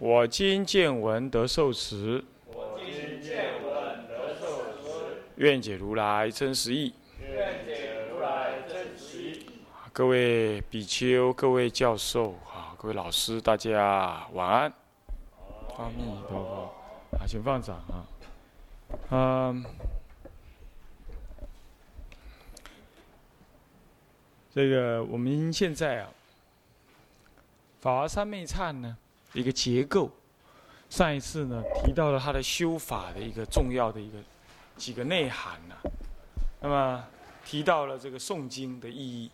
我今见闻得受持，我今见闻得受持，愿解如来真实义。愿解如来真实义。各位比丘、各位教授、啊，各位老师，大家晚安。阿弥陀佛。啊，请放掌啊。嗯，这个我们现在啊，法华三昧忏呢一个结构，上一次呢提到了他的修法的一个重要的一个几个内涵呢、那么提到了这个诵经的意义，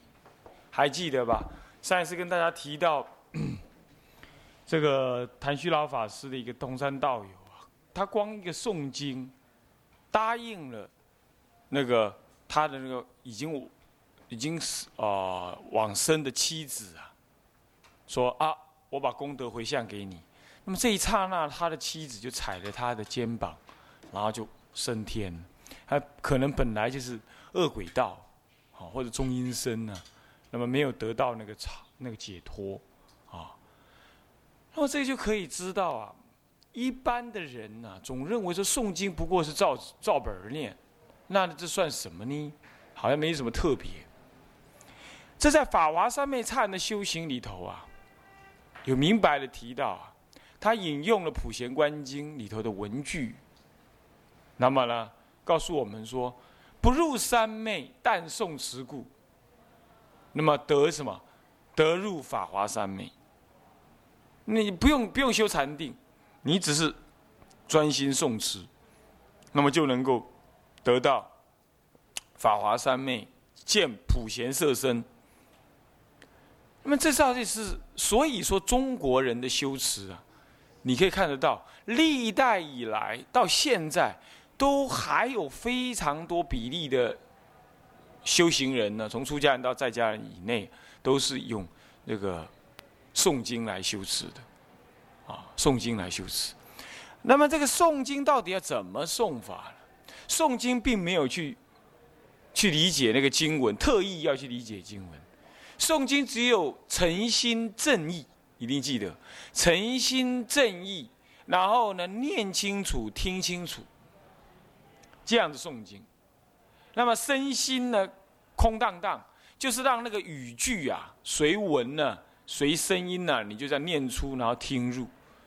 还记得吧？上一次跟大家提到 这个谭虚老法师的一个东山道友啊，他光一个诵经，答应了那个他的那个已经已经是啊、往生的妻子啊，说啊，我把功德回向给你。那么这一刹那，他的妻子就踩着他的肩膀，然后就升天。他可能本来就是恶鬼道，啊或者中阴身呢、那么没有得到那个超那个解脱啊。那么这就可以知道啊，一般的人呢、总认为说诵经不过是照照本儿念，那这算什么呢？好像没什么特别。这在法华三昧忏的修行里头啊，有明白的提到，他引用了普贤观经里头的文句，那么呢，告诉我们说，不入三昧，但诵持故。那么得什么？得入法华三昧。你不用不用修禅定，你只是专心诵持，那么就能够得到法华三昧，见普贤色身。那么这到底是，所以说中国人的修持啊，你可以看得到，历代以来到现在，都还有非常多比例的修行人呢，从出家人到在家人以内，都是用那个诵经来修持的，啊，诵经来修持。那么这个诵经到底要怎么诵法呢？诵经并没有去去理解那个经文，特意要去理解经文。诵经只有诚心正义，一定记得诚心正义，然后呢念清楚、听清楚，这样子诵经。那么身心呢空荡荡，就是让那个语句啊随文呢随声音呢，你就这样念出，然后听入，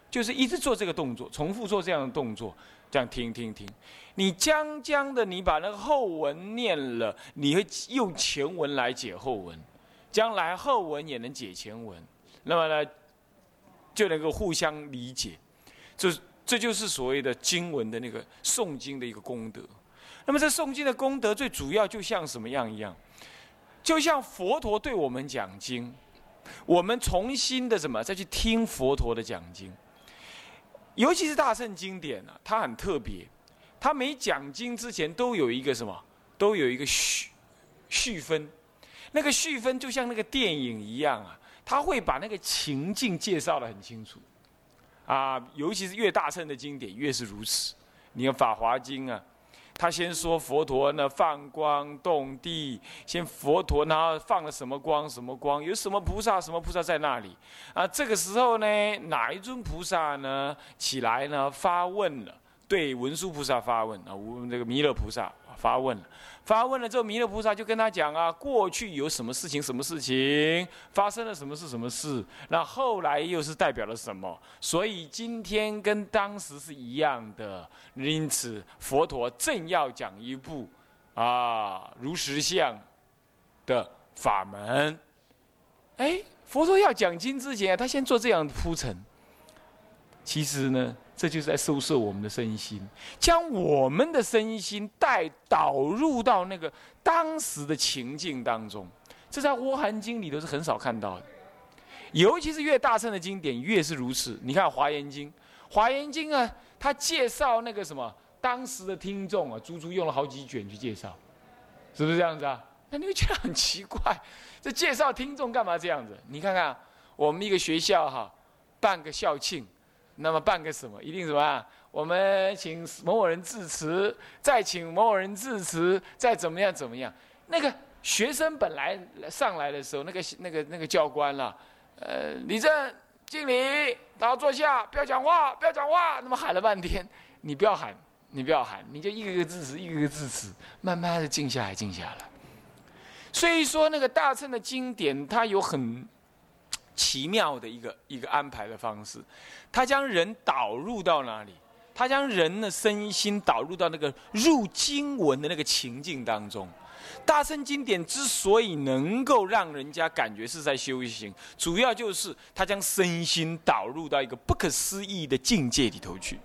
就是一直做这个动作，重复做这样的动作，这样听听听。你将将的，你把那个后文念了，你会用前文来解后文。将来后文也能解前文，那么呢，就能够互相理解，这这就是所谓的经文的那个诵经的一个功德。那么这诵经的功德最主要就像什么样一样？就像佛陀对我们讲经，我们重新的什么再去听佛陀的讲经，尤其是大圣经典啊，它很特别，它每讲经之前都有一个什么，都有一个序序分。那个序分就像那个电影一样啊，他会把那个情境介绍的很清楚，啊，尤其是越大圣的经典越是如此。你看《法华经》啊，他先说佛陀呢放光动地，先佛陀然后放了什么光什么光，有什么菩萨什么菩萨在那里啊？这个时候呢，哪一尊菩萨呢起来呢发问了，对文殊菩萨发问啊，无这个弥勒菩萨发问了。发问了之后，弥勒菩萨就跟他讲啊，过去有什么事情，什么事情发生了什么事，什么事，那后来又是代表了什么？所以今天跟当时是一样的。因此，佛陀正要讲一部啊如实相的法门。哎，佛陀要讲经之前，他先做这样的铺陈。其实呢。这就是在收摄我们的身心，将我们的身心带导入到那个当时的情境当中。这在《阿含经》里头是很少看到的。尤其是越大乘的经典越是如此。你看《华严经》，《华严经》啊，他介绍那个什么当时的听众啊，足足用了好几卷去介绍，是不是这样子啊？那你会觉得很奇怪，这介绍听众干嘛这样子？你看看我们一个学校哈，办个校庆，那么办个什么，一定什么啊？我们请某某人致辞，再请某某人致辞，再怎么样怎么样？那个学生本来上来的时候，那个那个那个教官啦。呃，李正敬礼，然后坐下，不要讲话，不要讲话。那么喊了半天，你不要喊，你不要喊，你就一个个字词，一个个字词，慢慢的静下来，静下来。所以说，那个大乘的经典，它有很奇妙的一个一个安排的方式，他将人导入到哪里？他将人的身心导入到那个入经文的那个情境当中。大乘经典之所以能够让人家感觉是在修行，主要就是他将身心导入到一个不可思议的境界里头去。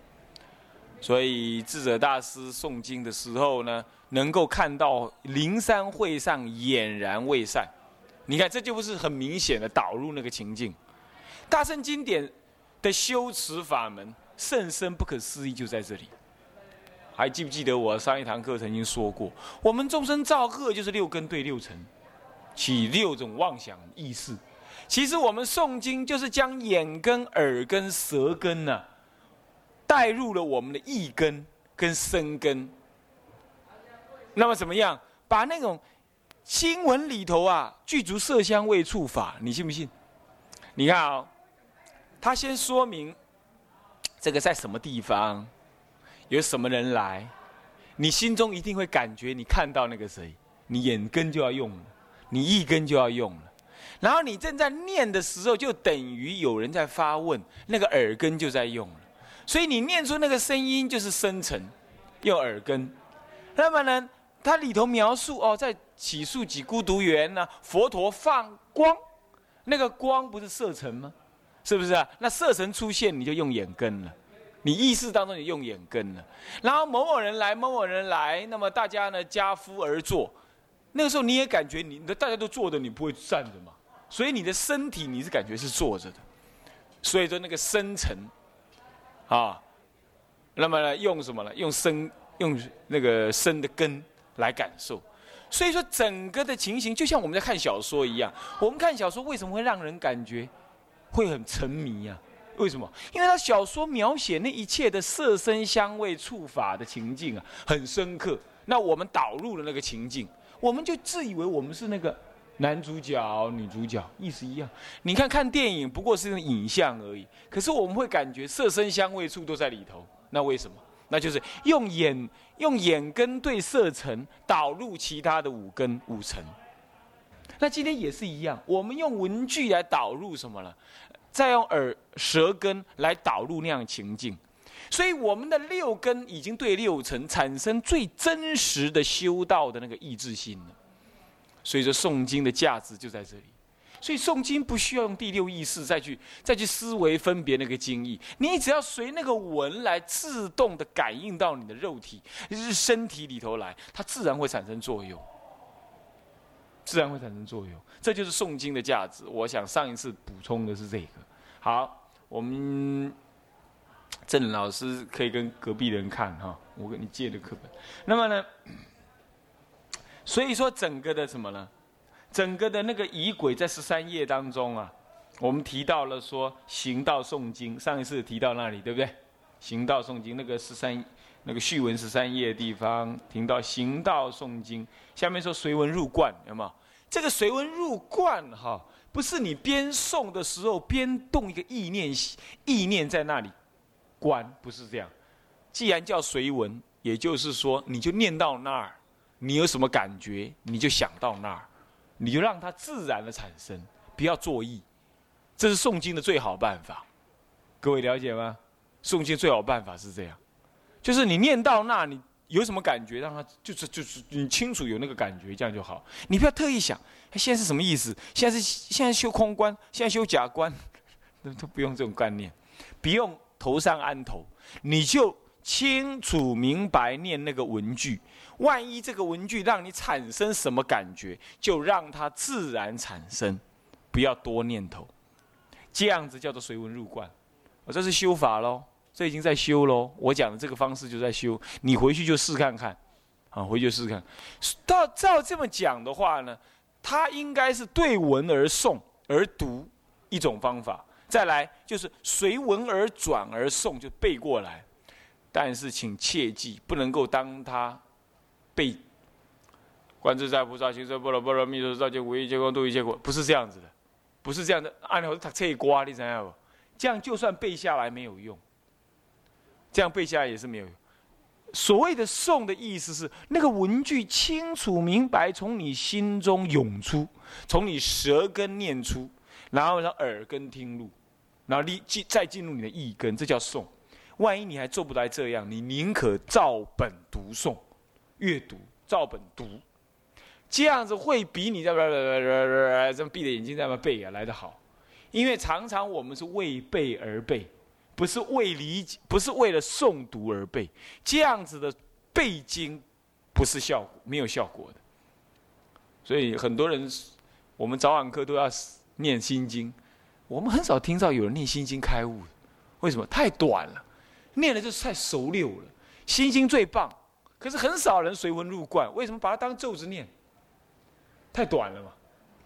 所以智者大师诵经的时候呢，能够看到灵山会上俨然未散。你看，这就不是很明显的导入那个情境。大圣经典的修持法门甚深不可思议，就在这里。还记不记得我上一堂课曾经说过，我们众生造恶就是六根对六尘，起六种妄想意识。其实我们诵经就是将眼根、耳根、舌根呢，带入了我们的意根跟身根。那么怎么样？把那种经文里头啊，具足色香味触法，你信不信？你看啊，他先说明这个在什么地方。有什么人来，你心中一定会感觉，你看到那个谁，你眼根就要用了，你意根就要用了。然后你正在念的时候，就等于有人在发问，那个耳根就在用了。所以你念出那个声音就是深沉，用耳根。那么呢，它里头描述哦，在起诉几孤独园呢，佛陀放光，那个光不是色尘吗？是不是啊？那色尘出现，你就用眼根了。你意识当中你用眼根了，然后某某人来，某某人来，那么大家呢家夫而坐，那个时候你也感觉你的大家都坐着，你不会站着嘛，所以你的身体你是感觉是坐着的，所以说那个深沉，啊，那么呢用什么呢？用生用那个生的根来感受，所以说整个的情形就像我们在看小说一样，我们看小说为什么会让人感觉会很沉迷呀？为什么？因为他小说描写那一切的色声香味触法的情境啊，很深刻。那我们导入了那个情境，我们就自以为我们是那个男主角、女主角，意思一样。你看看电影不过是影像而已，可是我们会感觉色声香味触都在里头。那为什么？那就是用眼用眼根对色尘导入其他的五根五尘。那今天也是一样，我们用文具来导入什么了？再用耳舌根来导入那样情境，所以我们的六根已经对六尘产生最真实的修道的那个意志心了。所以说诵经的价值就在这里。所以诵经不需要用第六意识再去再去思维分别那个经义，你只要随那个文来自动的感应到你的肉体、就是身体里头来，它自然会产生作用。自然会产生作用，这就是诵经的价值。我想上一次补充的是这个。好，我们郑老师可以跟隔壁人看哈，我跟你借的课本。那么呢，所以说整个的什么呢？整个的那个仪轨在十三页当中啊，我们提到了说行道诵经，上一次提到那里对不对？行道诵经那个十三那个序文十三页的地方，听到行道诵经，下面说随文入观，有没有？这个随文入观哈。不是你边诵的时候边动一个意念，意念在那里观，不是这样。既然叫随文，也就是说，你就念到那儿，你有什么感觉，你就想到那儿，你就让它自然的产生，不要作意。这是诵经的最好办法。各位了解吗？诵经最好办法是这样，就是你念到那，你。有什么感觉，让它就是就是你清楚有那个感觉，这样就好。你不要特意想，现在是什么意思？现在是现在修空观，现在修假观，都不用这种概念，不用头上安头，你就清楚明白念那个文句。万一这个文句让你产生什么感觉，就让它自然产生，不要多念头。这样子叫做随文入观。我这是修法喽，这已经在修喽。我讲的这个方式就在修，你回去就试看看，啊，回去试试看。到照这么讲的话呢，它应该是对文而诵而读一种方法。再来就是随文而转而诵，就背过来。但是请切记，不能够当它背。观自在菩萨行深般若波罗蜜多时，照见五蕴皆空，度一切苦。不是这样子的，不是这样的。按照他这一瓜，你知道不？这样就算背下来没有用，这样背下来也是没有用。所谓的诵的意思是，那个文句清楚明白，从你心中涌出，从你舌根念出，然后让耳根听入，然后你进再进入你的意根，这叫诵。万一你还做不来这样，你宁可照本读诵，阅读照本读。这样子会比你在这么闭着眼睛在那背啊来得好，因为常常我们是为背而背，不是为理解，不是为了诵读而背。这样子的背经不是效果，没有效果的。所以很多人，我们早晚课都要念心经，我们很少听到有人念心经开悟，为什么？太短了，念的就是太熟溜了。心经最棒，可是很少人随文入观，为什么把它当咒子念？太短了嘛，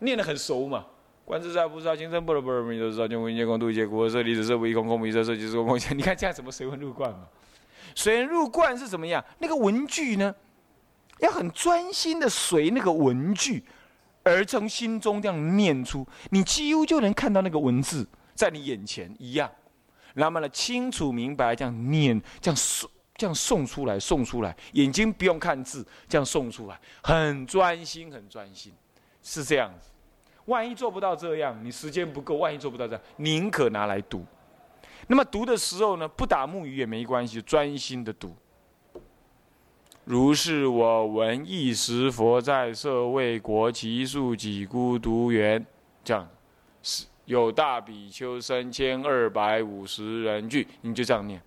念得很熟嘛。观自在菩萨行深般若波罗蜜多时，照见五蕴皆空，度一切苦厄。舍利子，色不异空，空不异色，色即是空。空你看这样怎么随文入观嘛？随文入观是怎么样？那个文句呢，要很专心的随那个文句，而从心中这样念出，你几乎就能看到那个文字在你眼前一样。那么呢，清楚明白这样念，这样诵，这样送出来，送出来，眼睛不用看字，这样送出来，很专心，很专心。是这样子，万一做不到这样，你时间不够，万一做不到这样，宁可拿来读。那么读的时候呢，不打木鱼也没关系，专心的读。如是我闻一时佛在舍卫国，其数几孤独园，这样有大比丘三千二百五十人聚，你就这样念，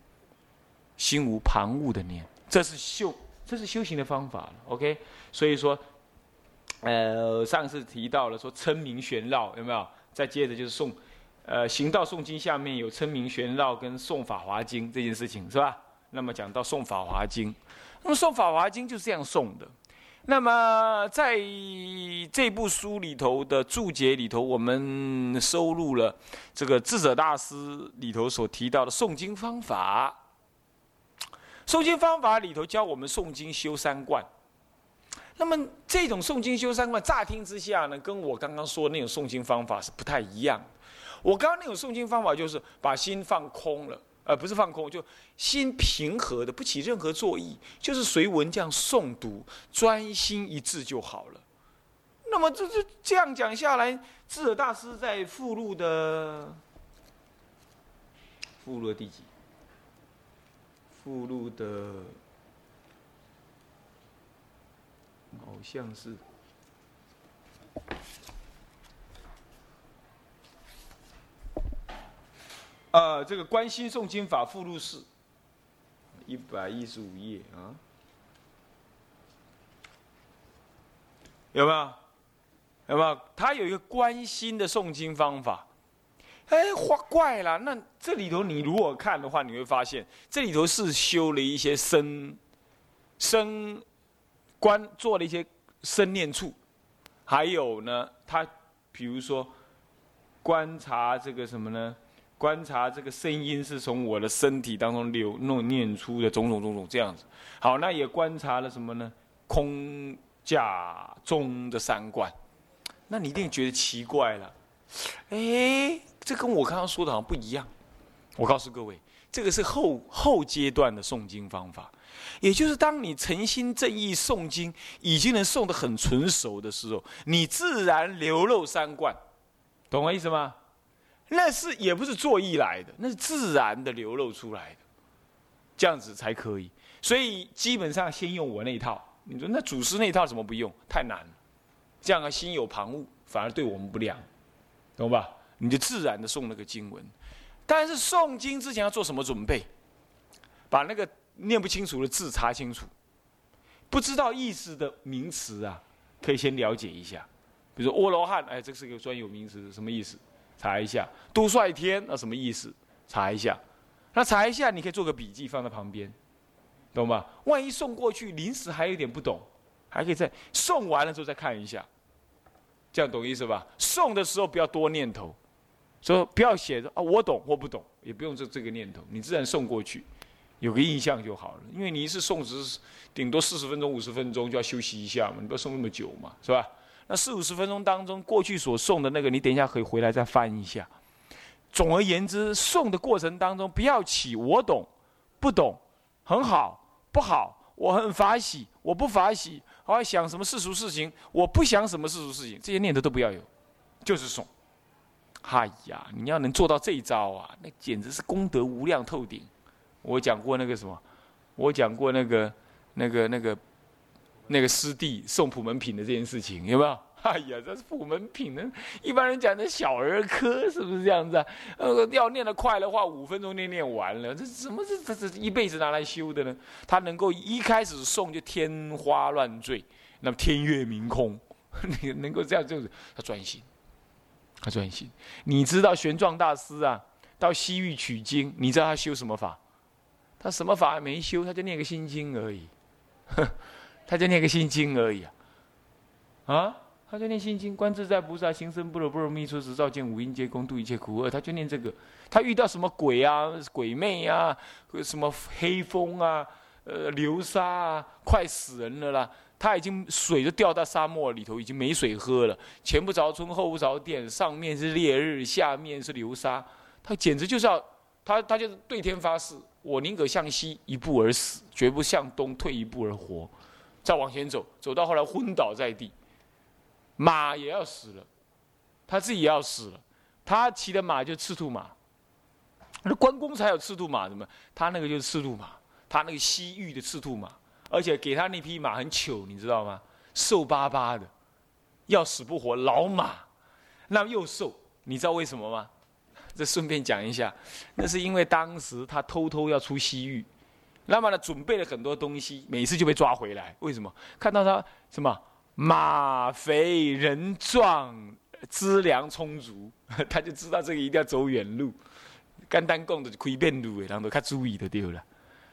心无旁骛的念，这是修，这是修行的方法。OK，所以说。呃，上次提到了说称名玄绕有没有？再接着就是诵，呃，行道诵经下面有称名玄绕跟诵法华经这件事情是吧？那么讲到诵法华经，那么诵法华经就是这样诵的。那么在这部书里头的注解里头，我们收录了这个智者大师里头所提到的诵经方法。诵经方法里头教我们诵经修三观。那么这种诵经修三观，乍听之下呢，跟我刚刚说的那种诵经方法是不太一样。我刚刚那种诵经方法就是把心放空了，呃，不是放空，就心平和的，不起任何作意，就是随文这样诵读，专心一致就好了。那么这这这样讲下来，智者大师在附录的附录第几？附录的。好像是，呃，这个《观心诵经法附录四》，一百一十五页啊，有没有？有没有？他有一个观心的诵经方法。哎，花怪了！那这里头你如果看的话，你会发现这里头是修了一些生生。观做了一些生念处，还有呢，他比如说观察这个什么呢？观察这个声音是从我的身体当中流弄念出的种种种种这样子。好，那也观察了什么呢？空假中的三观。那你一定觉得奇怪了，哎，这跟我刚刚说的好像不一样。我告诉各位，这个是后后阶段的诵经方法。也就是当你诚心正意诵经，已经能诵得很纯熟的时候，你自然流露三观，懂我意思吗？那是也不是作意来的，那是自然的流露出来的，这样子才可以。所以基本上先用我那一套。你说那祖师那一套怎么不用？太难了，这样啊心有旁骛，反而对我们不良，懂吧？你就自然的诵那个经文，但是诵经之前要做什么准备？把那个。念不清楚的字查清楚，不知道意思的名词啊，可以先了解一下。比如说“阿罗汉”，哎，这是个专有名词，什么意思？查一下。都率天那什么意思？查一下。那查一下，你可以做个笔记放在旁边，懂吧？万一送过去临时还有点不懂，还可以再送完了之后再看一下。这样懂意思吧？送的时候不要多念头，说不要写着啊，我懂或不懂，也不用这这个念头，你自然送过去，有个印象就好了。因为你一次送只是顶多四十分钟、五十分钟就要休息一下嘛，你不要送那么久嘛，是吧？那四五十分钟当中，过去所送的那个，你等一下可以回来再翻一下。总而言之，送的过程当中不要起我懂、不懂、很好、不好、我很法喜、我不法喜。好想什么世俗事情，我不想什么世俗事情，这些念头都不要有，就是送。哎呀，你要能做到这一招啊，那简直是功德无量透顶。我讲过那个什么，我讲过那个、那个、那个、那个师弟送普门品的这件事情，有没有？哎呀，这是普门品呢，一般人讲的小儿科，是不是这样子啊？呃，要念得快的话，五分钟念念完了，这怎么这这这一辈子拿来修的呢？他能够一开始送就天花乱坠，那么天月明空，你 能够这样就是他专心，他专心。你知道玄奘大师啊，到西域取经，你知道他修什么法？他什么法也没修，他就念个心经而已，他就念个心经而已啊，啊？他就念心经，观自在菩萨行深般若波罗蜜多时，照见五阴皆空，度一切苦厄。他就念这个。他遇到什么鬼啊、鬼魅啊、什么黑风啊、呃流沙啊，快死人了啦！他已经水都掉到沙漠里头，已经没水喝了。前不着村后不着店，上面是烈日，下面是流沙。他简直就是要他，他就对天发誓：我宁可向西一步而死，绝不向东退一步而活。再往前走，走到后来昏倒在地。马也要死了，他自己也要死了。他骑的马就赤兔马，那关公才有赤兔马，怎么？他那个就是赤兔马，他那个西域的赤兔马，而且给他那匹马很糗，你知道吗？瘦巴巴的，要死不活，老马，那又瘦，你知道为什么吗？这顺便讲一下，那是因为当时他偷偷要出西域，那么呢，准备了很多东西，每次就被抓回来。为什么？看到他什么？马肥人壮，资粮充足，他就知道这个一定要走远路，干单供的亏变路然后他注意的丢了，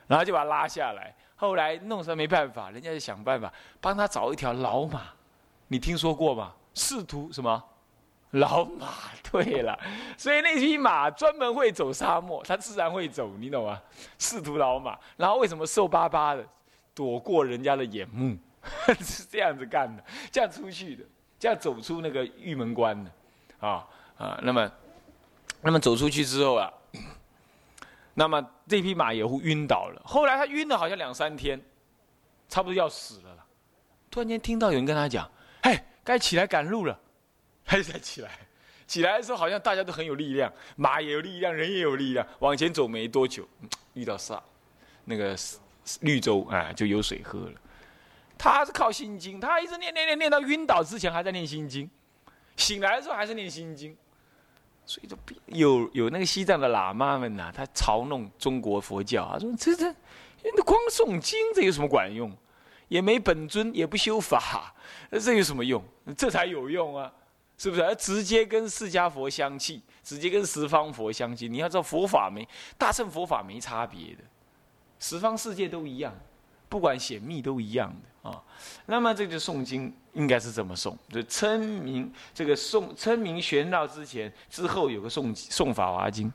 然后就把他拉下来。后来弄成没办法，人家就想办法帮他找一条老马，你听说过吗？仕途什么老马？对了，所以那匹马专门会走沙漠，它自然会走，你懂吗？仕途老马，然后为什么瘦巴巴的，躲过人家的眼目？是这样子干的，这样出去的，这样走出那个玉门关的，啊啊，那么，那么走出去之后啊，那么这匹马也晕倒了。后来他晕了好像两三天，差不多要死了了。突然间听到有人跟他讲：“嘿，该起来赶路了。”他才起来，起来的时候好像大家都很有力量，马也有力量，人也有力量，往前走没多久，遇到沙，那个绿洲啊，就有水喝了。他是靠心经，他一直念念念念到晕倒之前还在念心经，醒来的时候还是念心经，所以就有有那个西藏的喇嘛们呐，他嘲弄中国佛教啊，说这这，光诵经这有什么管用？也没本尊，也不修法，那这有什么用？这才有用啊，是不是？直接跟释迦佛相契，直接跟十方佛相契。你要知道佛法没大乘佛法没差别的，十方世界都一样。不管写密都一样的啊，那么这个诵经应该是怎么诵？就称名这个诵称名玄绕之前之后有个诵诵法华经。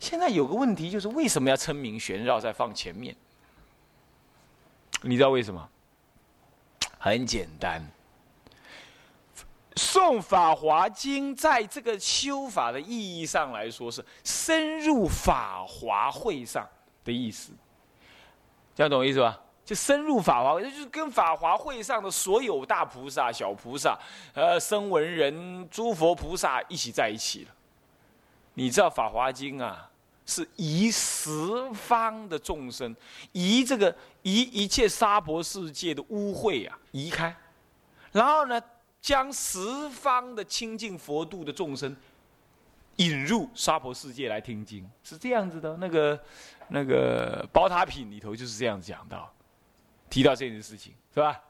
现在有个问题就是为什么要称名玄绕再放前面？你知道为什么？很简单，诵法华经在这个修法的意义上来说是深入法华会上的意思，这样懂我意思吧？就深入法华，就是跟法华会上的所有大菩萨、小菩萨、呃，声闻人、诸佛菩萨一起在一起了。你知道《法华经》啊，是移十方的众生，移这个移一切娑婆世界的污秽啊，移开，然后呢，将十方的清净佛度的众生引入娑婆世界来听经，是这样子的。那个那个宝塔品里头就是这样讲到。提到这件事情是吧？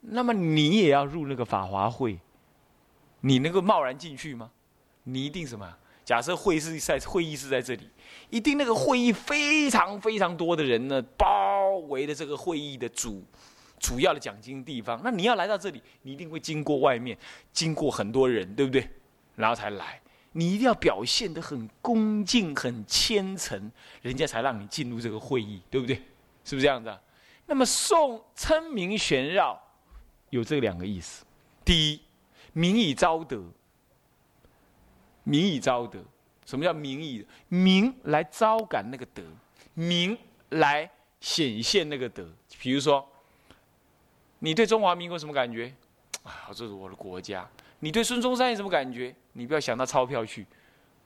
那么你也要入那个法华会，你能够贸然进去吗？你一定什么？假设会是在会议室在这里，一定那个会议非常非常多的人呢，包围了这个会议的主主要的讲经地方。那你要来到这里，你一定会经过外面，经过很多人，对不对？然后才来。你一定要表现得很恭敬、很虔诚，人家才让你进入这个会议，对不对？是不是这样子？啊那么送称名玄绕，有这两个意思。第一，名以招德。名以招德，什么叫名以？名来招感那个德，名来显现那个德。比如说，你对中华民国什么感觉？啊，这是我的国家。你对孙中山有什么感觉？你不要想到钞票去，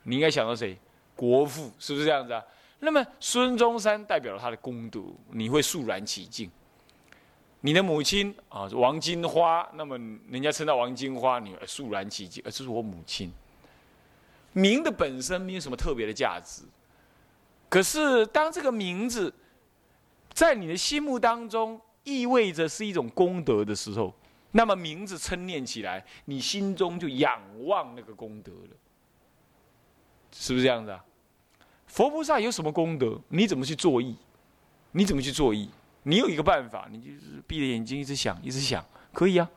你应该想到谁？国父，是不是这样子啊？那么孙中山代表了他的功德，你会肃然起敬。你的母亲啊，王金花，那么人家称到王金花，你肃然起敬，这是我母亲。名的本身没有什么特别的价值，可是当这个名字在你的心目当中意味着是一种功德的时候，那么名字称念起来，你心中就仰望那个功德了，是不是这样子啊？佛菩萨有什么功德？你怎么去作意？你怎么去作意？你有一个办法，你就是闭着眼睛一直想，一直想，可以啊。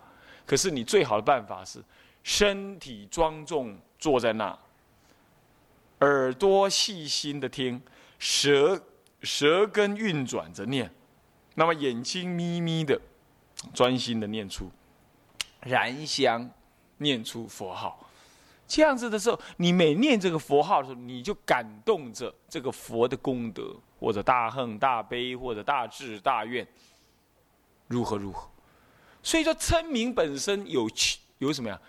可是你最好的办法是身体庄重坐在那。耳朵细心的听，舌舌根运转着念，那么眼睛眯眯的专心的念出燃香，念出佛号，这样子的时候，你每念这个佛号的时候，你就感动着这个佛的功德，或者大恨大悲，或者大智大愿，如何如何。所以说，称名本身有有什么呀？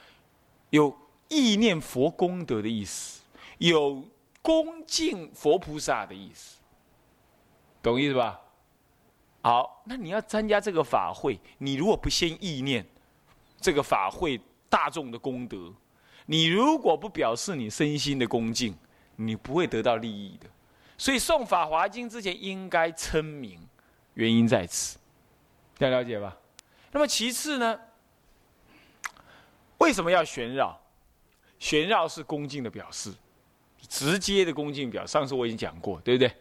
有意念佛功德的意思。有恭敬佛菩萨的意思，懂意思吧？好，那你要参加这个法会，你如果不先意念这个法会大众的功德，你如果不表示你身心的恭敬，你不会得到利益的。所以送《法华经》之前应该称名，原因在此，大家了解吧？那么其次呢？为什么要旋绕？旋绕是恭敬的表示。直接的恭敬表，上次我已经讲过，对不对？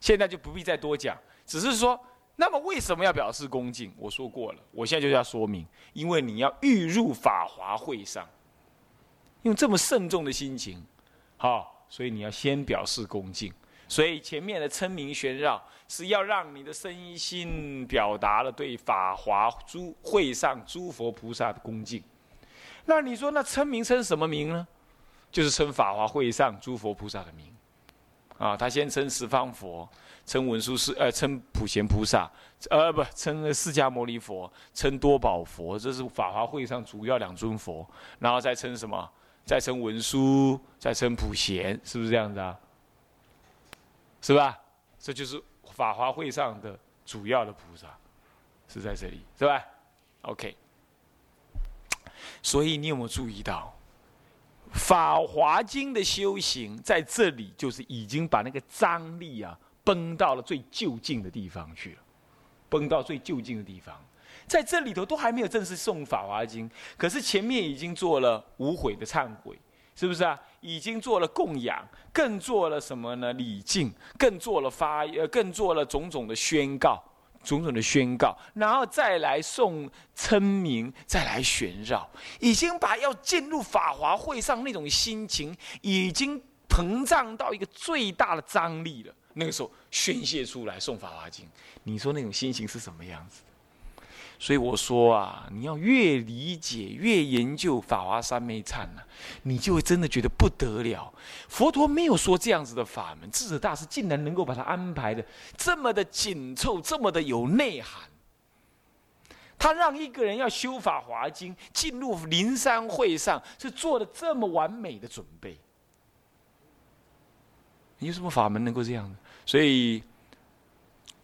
现在就不必再多讲，只是说，那么为什么要表示恭敬？我说过了，我现在就要说明，因为你要欲入法华会上，用这么慎重的心情，好，所以你要先表示恭敬。所以前面的称名玄绕，是要让你的身心表达了对法华诸会上诸佛菩萨的恭敬。那你说，那称名称什么名呢？就是称法华会上诸佛菩萨的名，啊，他先称十方佛，称文殊师，呃，称普贤菩萨，呃，不，称释迦牟尼佛，称多宝佛，这是法华会上主要两尊佛，然后再称什么？再称文殊，再称普贤，是不是这样子啊？是吧？这就是法华会上的主要的菩萨，是在这里，是吧？OK。所以你有没有注意到？法华经的修行在这里，就是已经把那个张力啊绷到了最就近的地方去了，绷到最就近的地方，在这里头都还没有正式送法华经，可是前面已经做了无悔的忏悔，是不是啊？已经做了供养，更做了什么呢？礼敬，更做了发，呃，更做了种种的宣告。种种的宣告，然后再来送称名，再来旋绕，已经把要进入法华会上那种心情，已经膨胀到一个最大的张力了。那个时候宣泄出来送法华经，你说那种心情是什么样子？所以我说啊，你要越理解、越研究法华三昧忏呢，你就会真的觉得不得了。佛陀没有说这样子的法门，智者大师竟然能够把它安排的这么的紧凑，这么的有内涵。他让一个人要修法华经，进入灵山会上，是做的这么完美的准备。有什么法门能够这样？所以。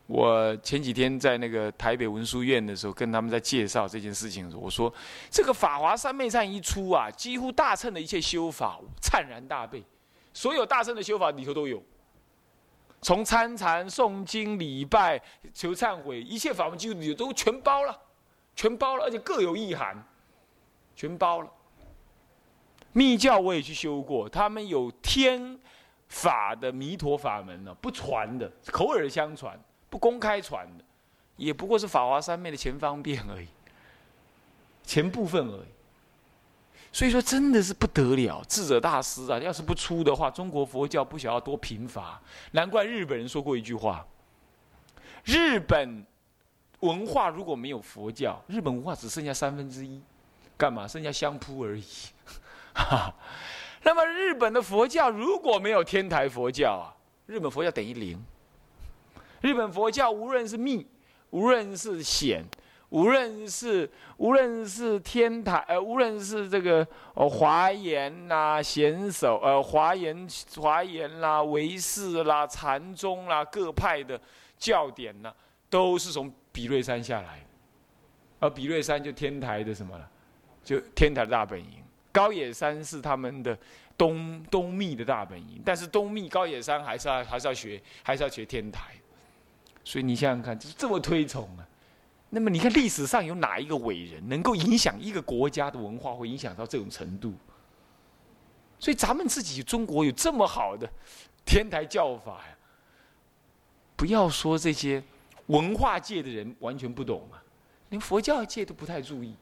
我前几天在那个台北文殊院的时候，跟他们在介绍这件事情的时候，我说：“这个法华三昧忏一出啊，几乎大乘的一切修法灿然大备，所有大乘的修法里头都有，从参禅、诵经、礼拜、求忏悔，一切法门几乎里都全包了，全包了，而且各有意涵，全包了。密教我也去修过，他们有天法的弥陀法门呢，不传的，口耳相传，不公开传的，也不过是法华三昧的前方便而已，前部分而已。所以说，真的是不得了，智者大师啊，要是不出的话，中国佛教不晓得多贫乏。难怪日本人说过一句话：日本文化如果没有佛教，日本文化只剩下三分之一，干嘛？剩下相扑而已。那么日本的佛教如果没有天台佛教啊，日本佛教等于零。日本佛教无论是密，无论是显，无论是无论是天台，呃，无论是这个呃华严啦、显首，呃华严华严啦、唯识啦、禅宗啦，各派的教典呢，都是从比瑞山下来，而比瑞山就天台的什么了，就天台的大本营。高野山是他们的东东密的大本营，但是东密高野山还是要还是要学还是要学天台，所以你想想看，就是这么推崇啊。那么你看历史上有哪一个伟人能够影响一个国家的文化，会影响到这种程度？所以咱们自己中国有这么好的天台教法呀，不要说这些文化界的人完全不懂啊，连佛教界都不太注意。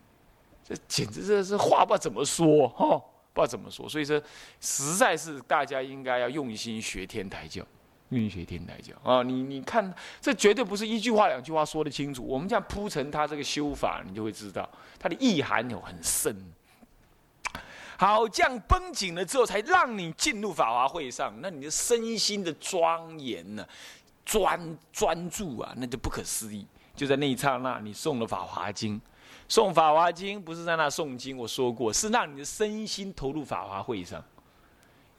这简直这是话不知道怎么说哈，不知道怎么说，所以说实在是大家应该要用心学天台教，用心学天台教啊！你你看，这绝对不是一句话两句话说得清楚。我们这样铺陈他这个修法，你就会知道它的意涵有很深。好，这样绷紧了之后，才让你进入法华会上，那你的身心的庄严呢，专专注啊，那就不可思议。就在那一刹那，你诵了《法华经》。诵《法华经》不是在那诵经，我说过是让你的身心投入法华会上，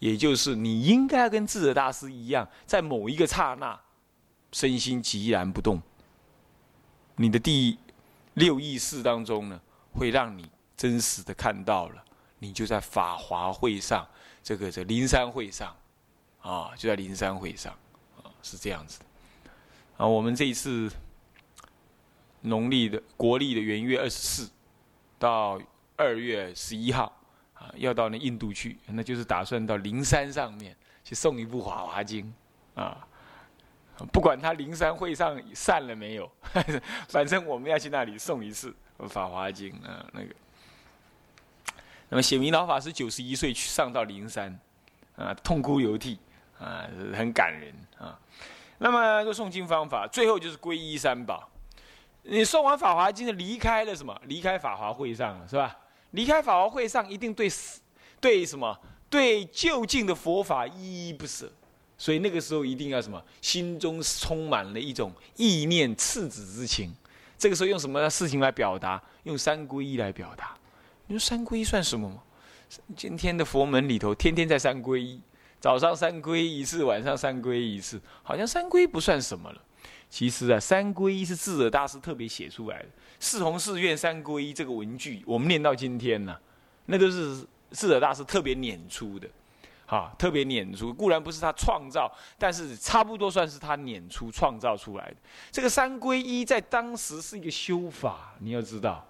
也就是你应该跟智者大师一样，在某一个刹那，身心寂然不动。你的第六意识当中呢，会让你真实的看到了，你就在法华会上，这个这灵山会上，啊，就在灵山会上，啊，是这样子。啊，我们这一次。农历的国历的元月二十四到二月十一号要到那印度去，那就是打算到灵山上面去送一部《法华经》啊。不管他灵山会上散了没有，反正我们要去那里送一次《法华经》啊。那个，那么显明老法师九十一岁去上到灵山啊，痛哭流涕啊，很感人啊。那么，就诵经方法，最后就是皈依三宝。你送完《法华经》的离开了什么？离开法华会上了，是吧？离开法华会上，一定对对什么？对就近的佛法依依不舍。所以那个时候一定要什么？心中充满了一种意念赤子之情。这个时候用什么事情来表达？用三皈依来表达。你说三皈依算什么吗？今天的佛门里头，天天在三皈依，早上三皈一次，晚上三皈一次，好像三皈不算什么了。其实啊，三皈依是智者大师特别写出来的。四弘誓愿三皈依这个文句，我们念到今天呢，那都是智者大师特别捻出的，哈，特别捻出。固然不是他创造，但是差不多算是他捻出、创造出来的。这个三皈依在当时是一个修法，你要知道。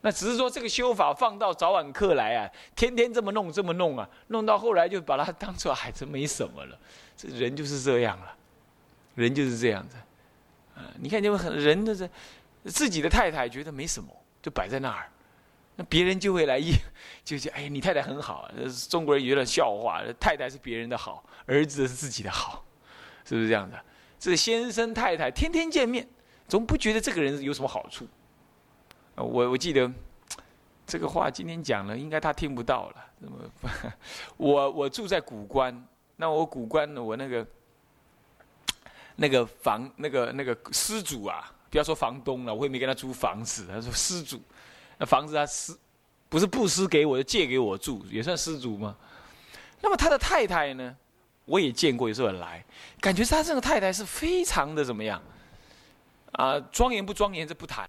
那只是说这个修法放到早晚课来啊，天天这么弄、这么弄啊，弄到后来就把它当做还真没什么了。这人就是这样了，人就是这样子。啊你看，就很人的这自己的太太觉得没什么，就摆在那儿，那别人就会来一 就就哎，你太太很好。中国人有点笑话，太太是别人的好，儿子是自己的好，是不是这样的？这先生太太天天见面，总不觉得这个人有什么好处。我我记得这个话今天讲了，应该他听不到了。那 么我我住在古关，那我古关，我那个。那个房，那个那个失主啊，不要说房东了，我也没跟他租房子。他说失主，那房子他失，不是不施给我，就借给我住，也算失主吗？那么他的太太呢，我也见过，有时候来，感觉他这个太太是非常的怎么样？啊，庄严不庄严这不谈。